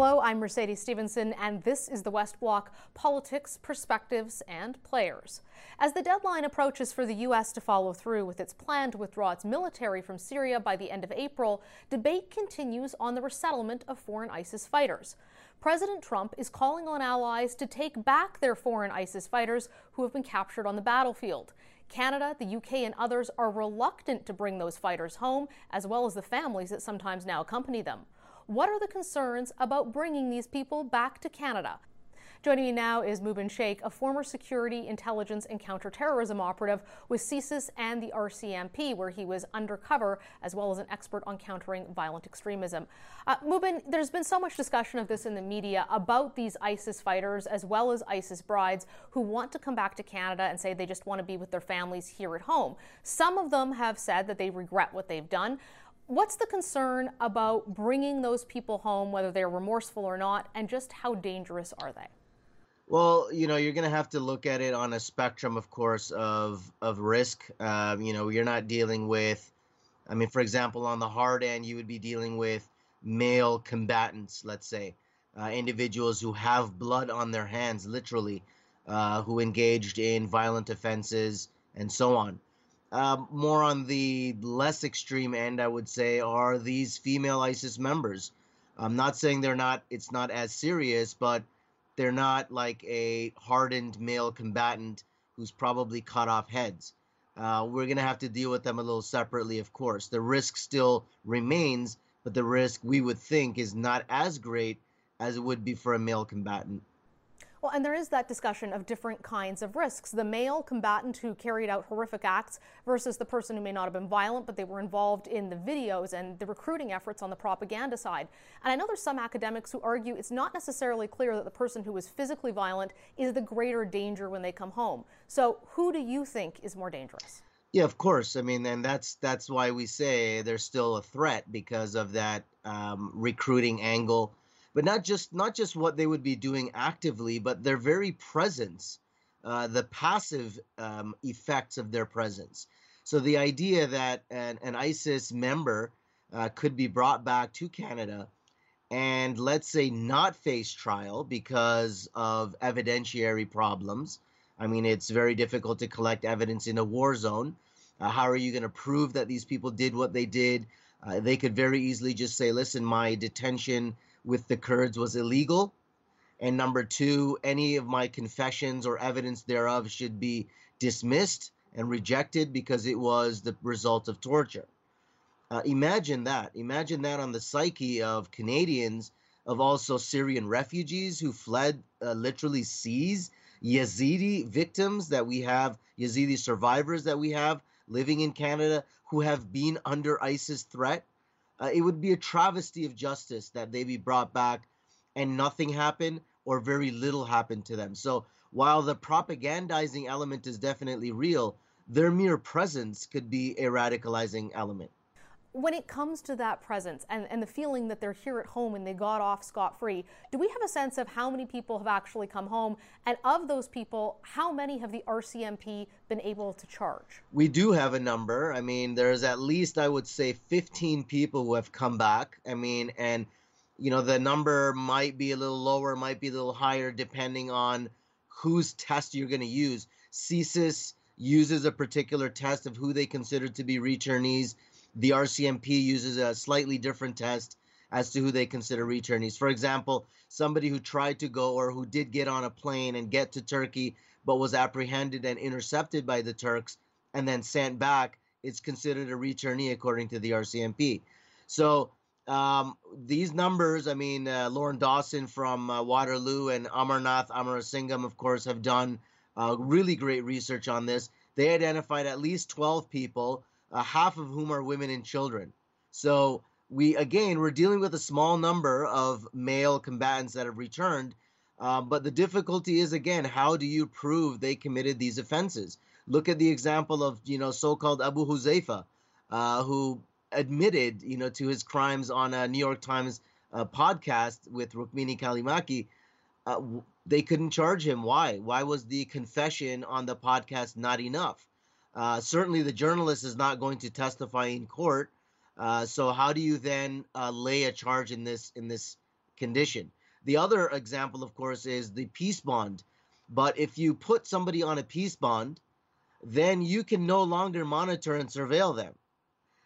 Hello, I'm Mercedes Stephenson, and this is the West Block Politics, Perspectives, and Players. As the deadline approaches for the U.S. to follow through with its plan to withdraw its military from Syria by the end of April, debate continues on the resettlement of foreign ISIS fighters. President Trump is calling on allies to take back their foreign ISIS fighters who have been captured on the battlefield. Canada, the UK, and others are reluctant to bring those fighters home, as well as the families that sometimes now accompany them. What are the concerns about bringing these people back to Canada? Joining me now is Mubin Shaikh, a former security, intelligence, and counterterrorism operative with CSIS and the RCMP, where he was undercover as well as an expert on countering violent extremism. Uh, Mubin, there's been so much discussion of this in the media about these ISIS fighters as well as ISIS brides who want to come back to Canada and say they just want to be with their families here at home. Some of them have said that they regret what they've done. What's the concern about bringing those people home, whether they're remorseful or not, and just how dangerous are they? Well, you know, you're going to have to look at it on a spectrum, of course, of of risk. Um, you know, you're not dealing with, I mean, for example, on the hard end, you would be dealing with male combatants, let's say, uh, individuals who have blood on their hands, literally, uh, who engaged in violent offenses and so on. Um, more on the less extreme end, I would say, are these female ISIS members. I'm not saying they're not, it's not as serious, but they're not like a hardened male combatant who's probably cut off heads. Uh, we're going to have to deal with them a little separately, of course. The risk still remains, but the risk we would think is not as great as it would be for a male combatant. Well, and there is that discussion of different kinds of risks. The male combatant who carried out horrific acts versus the person who may not have been violent, but they were involved in the videos and the recruiting efforts on the propaganda side. And I know there's some academics who argue it's not necessarily clear that the person who was physically violent is the greater danger when they come home. So, who do you think is more dangerous? Yeah, of course. I mean, and that's that's why we say there's still a threat because of that um, recruiting angle but not just not just what they would be doing actively, but their very presence, uh, the passive um, effects of their presence. So the idea that an, an ISIS member uh, could be brought back to Canada and let's say not face trial because of evidentiary problems. I mean, it's very difficult to collect evidence in a war zone. Uh, how are you going to prove that these people did what they did? Uh, they could very easily just say, listen, my detention with the Kurds was illegal. And number two, any of my confessions or evidence thereof should be dismissed and rejected because it was the result of torture. Uh, imagine that. Imagine that on the psyche of Canadians, of also Syrian refugees who fled uh, literally seas, Yazidi victims that we have, Yazidi survivors that we have living in Canada who have been under ISIS threat uh, it would be a travesty of justice that they be brought back and nothing happened or very little happened to them. So while the propagandizing element is definitely real, their mere presence could be a radicalizing element when it comes to that presence and, and the feeling that they're here at home and they got off scot free, do we have a sense of how many people have actually come home? And of those people, how many have the RCMP been able to charge? We do have a number. I mean, there's at least, I would say, 15 people who have come back. I mean, and, you know, the number might be a little lower, might be a little higher, depending on whose test you're going to use. CSIS uses a particular test of who they consider to be returnees the RCMP uses a slightly different test as to who they consider returnees. For example, somebody who tried to go or who did get on a plane and get to Turkey but was apprehended and intercepted by the Turks and then sent back, it's considered a returnee according to the RCMP. So um, these numbers, I mean, uh, Lorne Dawson from uh, Waterloo and Amarnath Amarasingam, of course, have done uh, really great research on this. They identified at least 12 people uh, half of whom are women and children. So we again we're dealing with a small number of male combatants that have returned. Um, but the difficulty is again, how do you prove they committed these offenses? Look at the example of you know so-called Abu Huzaifa, uh, who admitted you know to his crimes on a New York Times uh, podcast with Rukmini Callimachi. Uh, they couldn't charge him. Why? Why was the confession on the podcast not enough? Uh, certainly, the journalist is not going to testify in court. Uh, so, how do you then uh, lay a charge in this in this condition. The other example, of course, is the peace bond. But if you put somebody on a peace bond, then you can no longer monitor and surveil them.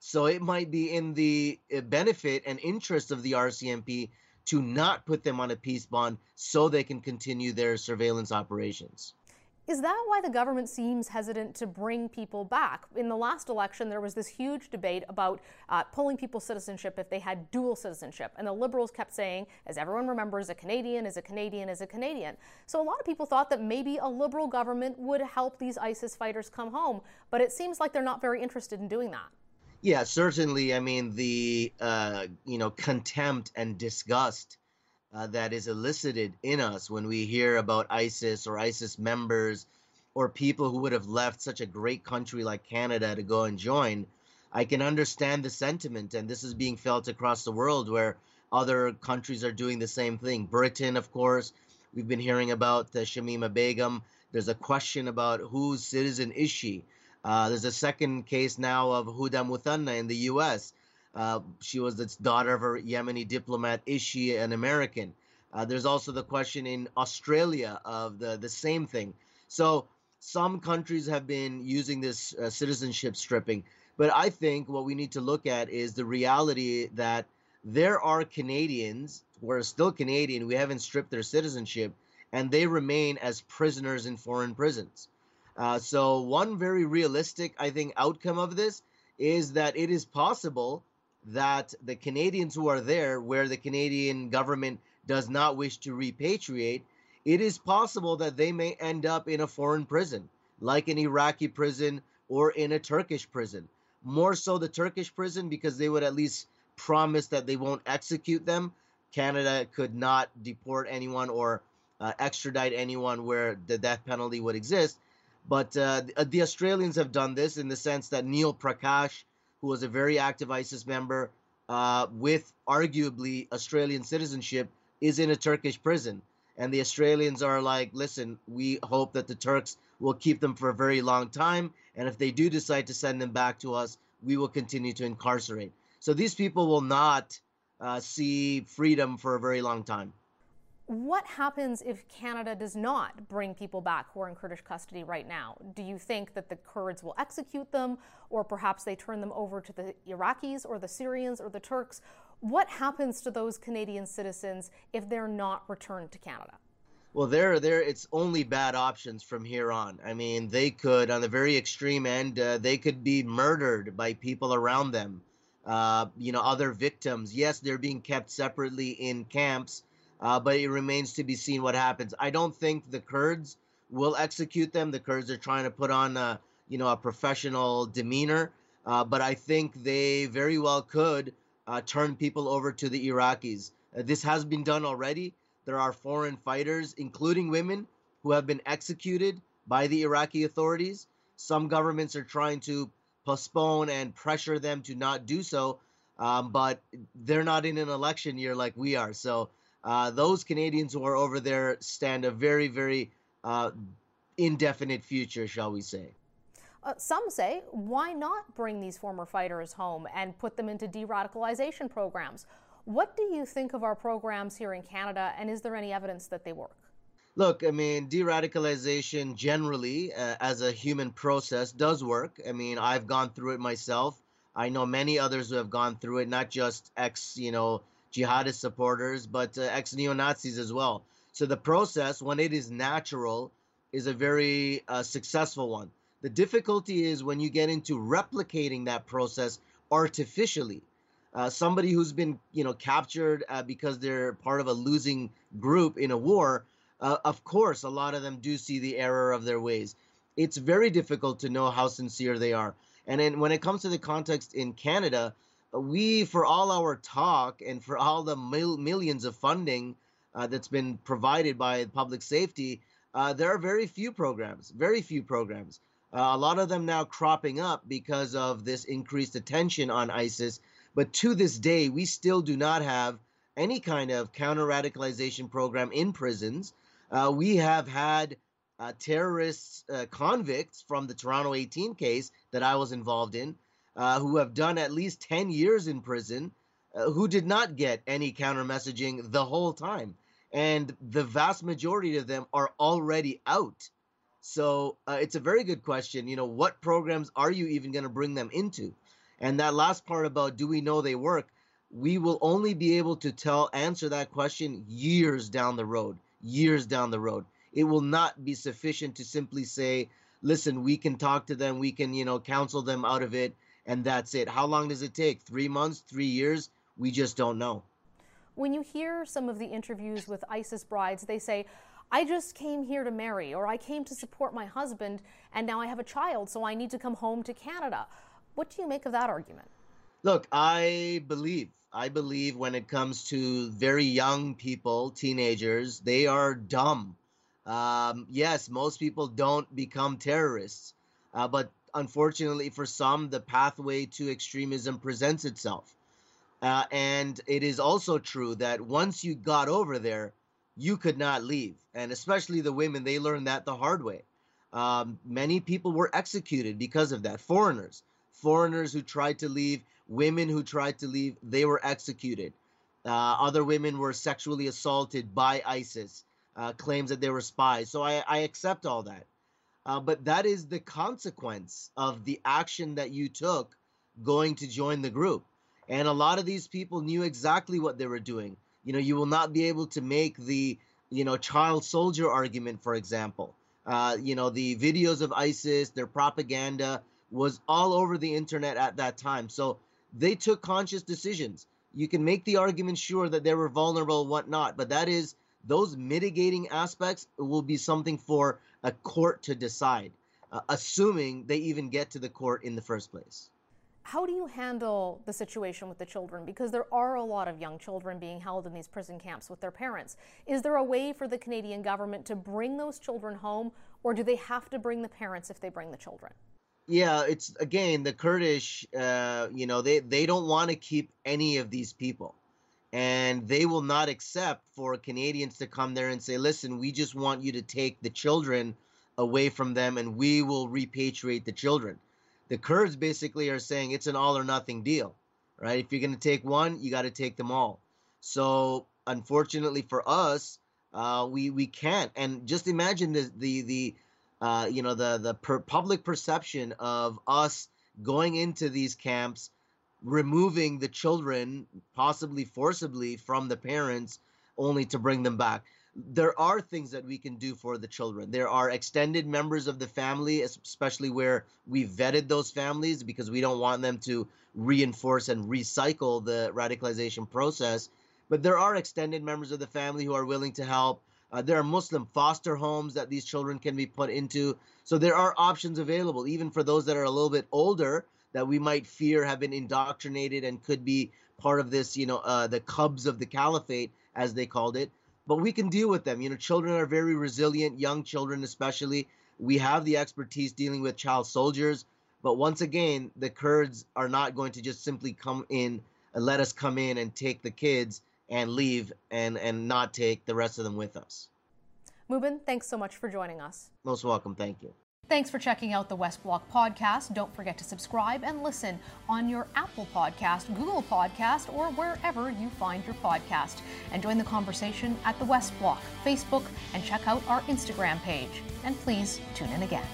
So it might be in the uh, benefit and interest of the RCMP to not put them on a peace bond so they can continue their surveillance operations. Is that why the government seems hesitant to bring people back? In the last election, there was this huge debate about uh, pulling people's citizenship if they had dual citizenship. And the Liberals kept saying, as everyone remembers, a Canadian is a Canadian is a Canadian. So a lot of people thought that maybe a Liberal government would help these ISIS fighters come home. But it seems like they're not very interested in doing that. Yeah, certainly. I mean, the, uh, you know, contempt and disgust uh, that is elicited in us when we hear about ISIS or ISIS members or people who would have left such a great country like Canada to go and join, I can understand the sentiment. And this is being felt across the world where other countries are doing the same thing. Britain, of course, we've been hearing about the Shamima Begum. There's a question about whose citizen is she. Uh, there's a second case now of Hoda Muthana in the U.S. Uh, she was the daughter of a Yemeni diplomat. Is she an American? Uh, there's also the question in Australia of the, the same thing. So some countries have been using this uh, citizenship stripping. But I think what we need to look at is the reality that there are Canadians who are still Canadian, we haven't stripped their citizenship, and they remain as prisoners in foreign prisons. Uh, so, one very realistic, I think, outcome of this is that it is possible that the Canadians who are there, where the Canadian government does not wish to repatriate, it is possible that they may end up in a foreign prison, like an Iraqi prison or in a Turkish prison. More so the Turkish prison because they would at least promise that they won't execute them. Canada could not deport anyone or uh, extradite anyone where the death penalty would exist. But uh, the, the Australians have done this in the sense that Neil Prakash who was a very active ISIS member uh, with arguably Australian citizenship, is in a Turkish prison. And the Australians are like, listen, we hope that the Turks will keep them for a very long time. And if they do decide to send them back to us, we will continue to incarcerate. So these people will not uh, see freedom for a very long time. What happens if Canada does not bring people back who are in Kurdish custody right now? Do you think that the Kurds will execute them, or perhaps they turn them over to the Iraqis or the Syrians or the Turks? What happens to those Canadian citizens if they're not returned to Canada? Well, there, there, it's only bad options from here on. I mean, they could, on the very extreme end, uh, they could be murdered by people around them. Uh, you know, other victims. Yes, they're being kept separately in camps uh, but it remains to be seen what happens. I don't think the Kurds will execute them. The Kurds are trying to put on a, you know, a professional demeanor, uh, but I think they very well could uh, turn people over to the Iraqis. Uh, this has been done already. There are foreign fighters, including women, who have been executed by the Iraqi authorities. Some governments are trying to postpone and pressure them to not do so, um, but they're not in an election year like we are. So uh, those Canadians who are over there stand a very, very uh, indefinite future, shall we say. Uh, some say, why not bring these former fighters home and put them into de radicalization programs? What do you think of our programs here in Canada, and is there any evidence that they work? Look, I mean, de radicalization generally, uh, as a human process, does work. I mean, I've gone through it myself. I know many others who have gone through it, not just ex, you know, jihadist supporters, but uh, ex neo Nazis as well. So the process, when it is natural, is a very uh, successful one. The difficulty is when you get into replicating that process artificially. Uh, somebody who's been, you know, captured uh, because they're part of a losing group in a war, uh, of course, a lot of them do see the error of their ways. It's very difficult to know how sincere they are. And then when it comes to the context in Canada, we, for all our talk and for all the mil- millions of funding uh, that's been provided by public safety, uh, there are very few programs, very few programs. Uh, a lot of them now cropping up because of this increased attention on ISIS. But to this day, we still do not have any kind of counter radicalization program in prisons. Uh, we have had uh, terrorists, uh, convicts from the Toronto 18 case that I was involved in, uh, who have done at least 10 years in prison, uh, who did not get any counter messaging the whole time. And the vast majority of them are already out. So uh, it's a very good question. You know, what programs are you even going to bring them into? And that last part about do we know they work? We will only be able to tell answer that question years down the road. Years down the road, it will not be sufficient to simply say, "Listen, we can talk to them, we can, you know, counsel them out of it, and that's it." How long does it take? Three months? Three years? We just don't know. When you hear some of the interviews with ISIS brides, they say, I just came here to marry, or I came to support my husband, and now I have a child, so I need to come home to Canada. What do you make of that argument? Look, I believe, I believe when it comes to very young people, teenagers, they are dumb. Um, yes, most people don't become terrorists, uh, but unfortunately for some, the pathway to extremism presents itself. Uh, and it is also true that once you got over there, you could not leave. And especially the women, they learned that the hard way. Um, many people were executed because of that. Foreigners, foreigners who tried to leave, women who tried to leave, they were executed. Uh, other women were sexually assaulted by ISIS, uh, claims that they were spies. So I, I accept all that. Uh, but that is the consequence of the action that you took going to join the group. And a lot of these people knew exactly what they were doing. You know, you will not be able to make the, you know, child soldier argument, for example. Uh, you know, the videos of ISIS, their propaganda was all over the internet at that time. So they took conscious decisions. You can make the argument, sure, that they were vulnerable, whatnot, but that is those mitigating aspects will be something for a court to decide, uh, assuming they even get to the court in the first place. How do you handle the situation with the children? Because there are a lot of young children being held in these prison camps with their parents. Is there a way for the Canadian government to bring those children home, or do they have to bring the parents if they bring the children? Yeah, it's again the Kurdish. Uh, you know, they they don't want to keep any of these people, and they will not accept for Canadians to come there and say, "Listen, we just want you to take the children away from them, and we will repatriate the children." the Kurds basically are saying it's an all or nothing deal, right? If you're going to take one, you got to take them all. So unfortunately for us, uh, we we can't. And just imagine the the the uh, you know the the per public perception of us going into these camps, removing the children, possibly forcibly from the parents, only to bring them back there are things that we can do for the children. There are extended members of the family, especially where we vetted those families because we don't want them to reinforce and recycle the radicalization process. But there are extended members of the family who are willing to help. Uh, there are Muslim foster homes that these children can be put into. So there are options available, even for those that are a little bit older that we might fear have been indoctrinated and could be part of this, you know, uh, the cubs of the caliphate, as they called it but we can deal with them. You know, children are very resilient, young children especially. We have the expertise dealing with child soldiers, but once again, the Kurds are not going to just simply come in and let us come in and take the kids and leave and and not take the rest of them with us. Mubin, thanks so much for joining us. Most welcome. Thank you. Thanks for checking out the West Block podcast. Don't forget to subscribe and listen on your Apple Podcast, Google Podcast, or wherever you find your podcast. And join the conversation at the West Block, Facebook, and check out our Instagram page. And please tune in again.